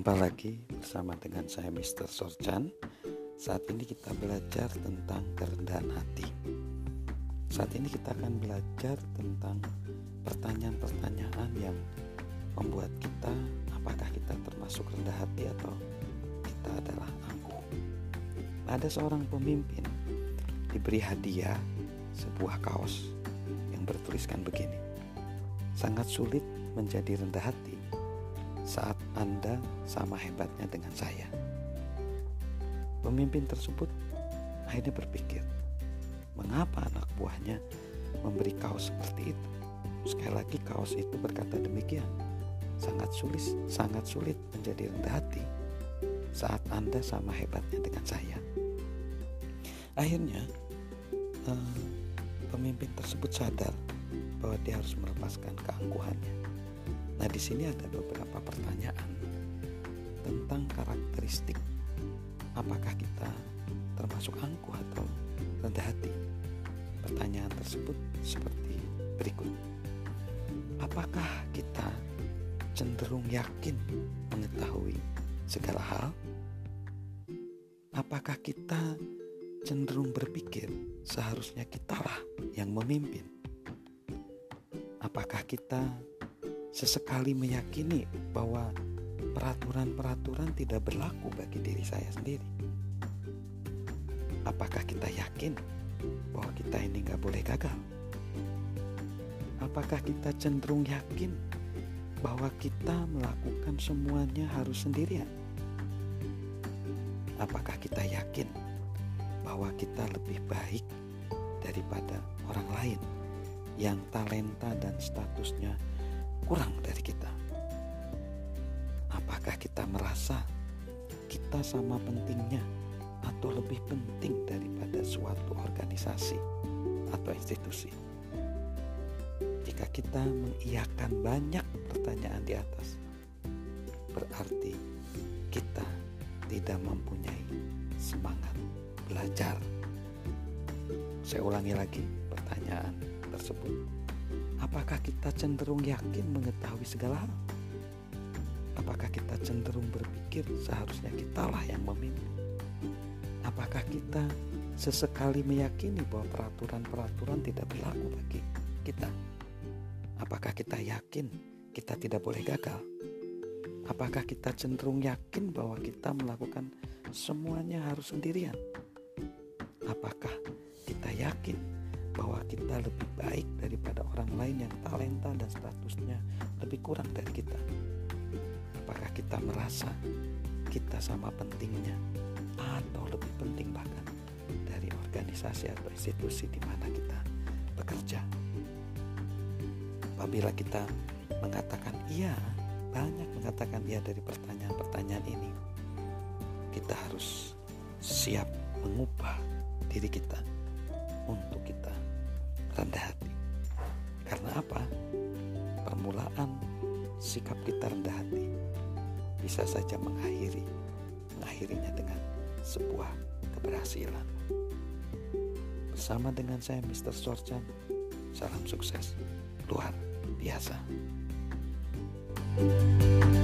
Jumpa lagi bersama dengan saya Mr. Sorchan Saat ini kita belajar tentang kerendahan hati Saat ini kita akan belajar tentang pertanyaan-pertanyaan yang membuat kita Apakah kita termasuk rendah hati atau kita adalah angkuh Ada seorang pemimpin diberi hadiah sebuah kaos yang bertuliskan begini Sangat sulit menjadi rendah hati saat Anda sama hebatnya dengan saya. Pemimpin tersebut akhirnya berpikir, mengapa anak buahnya memberi kaos seperti itu? Sekali lagi kaos itu berkata demikian, sangat sulit, sangat sulit menjadi rendah hati saat Anda sama hebatnya dengan saya. Akhirnya, eh, pemimpin tersebut sadar bahwa dia harus melepaskan keangkuhannya Nah, di sini ada beberapa pertanyaan tentang karakteristik apakah kita termasuk angkuh atau rendah hati. Pertanyaan tersebut seperti berikut. Apakah kita cenderung yakin mengetahui segala hal? Apakah kita cenderung berpikir seharusnya kitalah yang memimpin? Apakah kita sesekali meyakini bahwa peraturan-peraturan tidak berlaku bagi diri saya sendiri. Apakah kita yakin bahwa kita ini nggak boleh gagal? Apakah kita cenderung yakin bahwa kita melakukan semuanya harus sendirian? Apakah kita yakin bahwa kita lebih baik daripada orang lain yang talenta dan statusnya kurang dari kita? Apakah kita merasa kita sama pentingnya atau lebih penting daripada suatu organisasi atau institusi? Jika kita mengiyakan banyak pertanyaan di atas, berarti kita tidak mempunyai semangat belajar. Saya ulangi lagi pertanyaan tersebut. Apakah kita cenderung yakin mengetahui segala hal? Apakah kita cenderung berpikir seharusnya kitalah yang memimpin? Apakah kita sesekali meyakini bahwa peraturan-peraturan tidak berlaku bagi kita? Apakah kita yakin kita tidak boleh gagal? Apakah kita cenderung yakin bahwa kita melakukan semuanya harus sendirian? Apakah kita yakin bahwa kita lebih baik daripada orang lain yang talenta dan statusnya lebih kurang dari kita? Apakah kita merasa kita sama pentingnya atau lebih penting bahkan dari organisasi atau institusi di mana kita bekerja? Apabila kita mengatakan iya, banyak mengatakan iya dari pertanyaan-pertanyaan ini, kita harus siap mengubah diri kita untuk kita rendah hati. Karena apa? Permulaan sikap kita rendah hati bisa saja mengakhiri mengakhirinya dengan sebuah keberhasilan. Bersama dengan saya Mr. Sorchan, salam sukses luar biasa. thank you